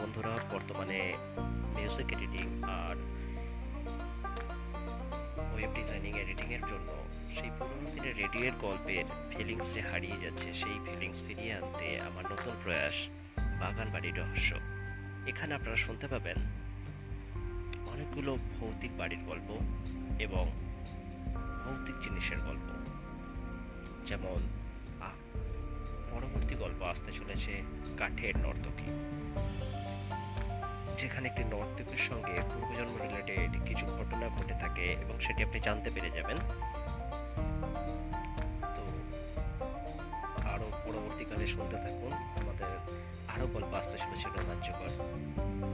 বন্ধুরা, বর্তমানে music editing আর ওয়েব ডিজাইনিং এডিটিংয়ের জন্য সেই পুরনো দিনের রেডিওর গল্পের ফিলিংস যে হারিয়ে যাচ্ছে, সেই ফিলিংস ফিরিয়ে আনতে আমার নতুন প্রয়াস বাগান বাড়ি রহস্য। এখানে আপনারা শুনতে পাবেন অনেকগুলো ভৌতিক বাড়ির গল্প এবং ভৌতিক জিনিসের গল্প। যেমন পরবর্তী গল্প আসতে চলেছে কাঠের নর্তকী। যেখানে একটি নর্তকীর সঙ্গে পূর্বজন্ম রিলেটেড কিছু ঘটনা ঘটে থাকে এবং সেটি আপনি জানতে পেরে যাবেন। তো আরও পরবর্তীকালে শুনতে থাকুন। আমাদের আরও গল্প আসতে চলেছে রোমাঞ্চকর। ধন্যবাদ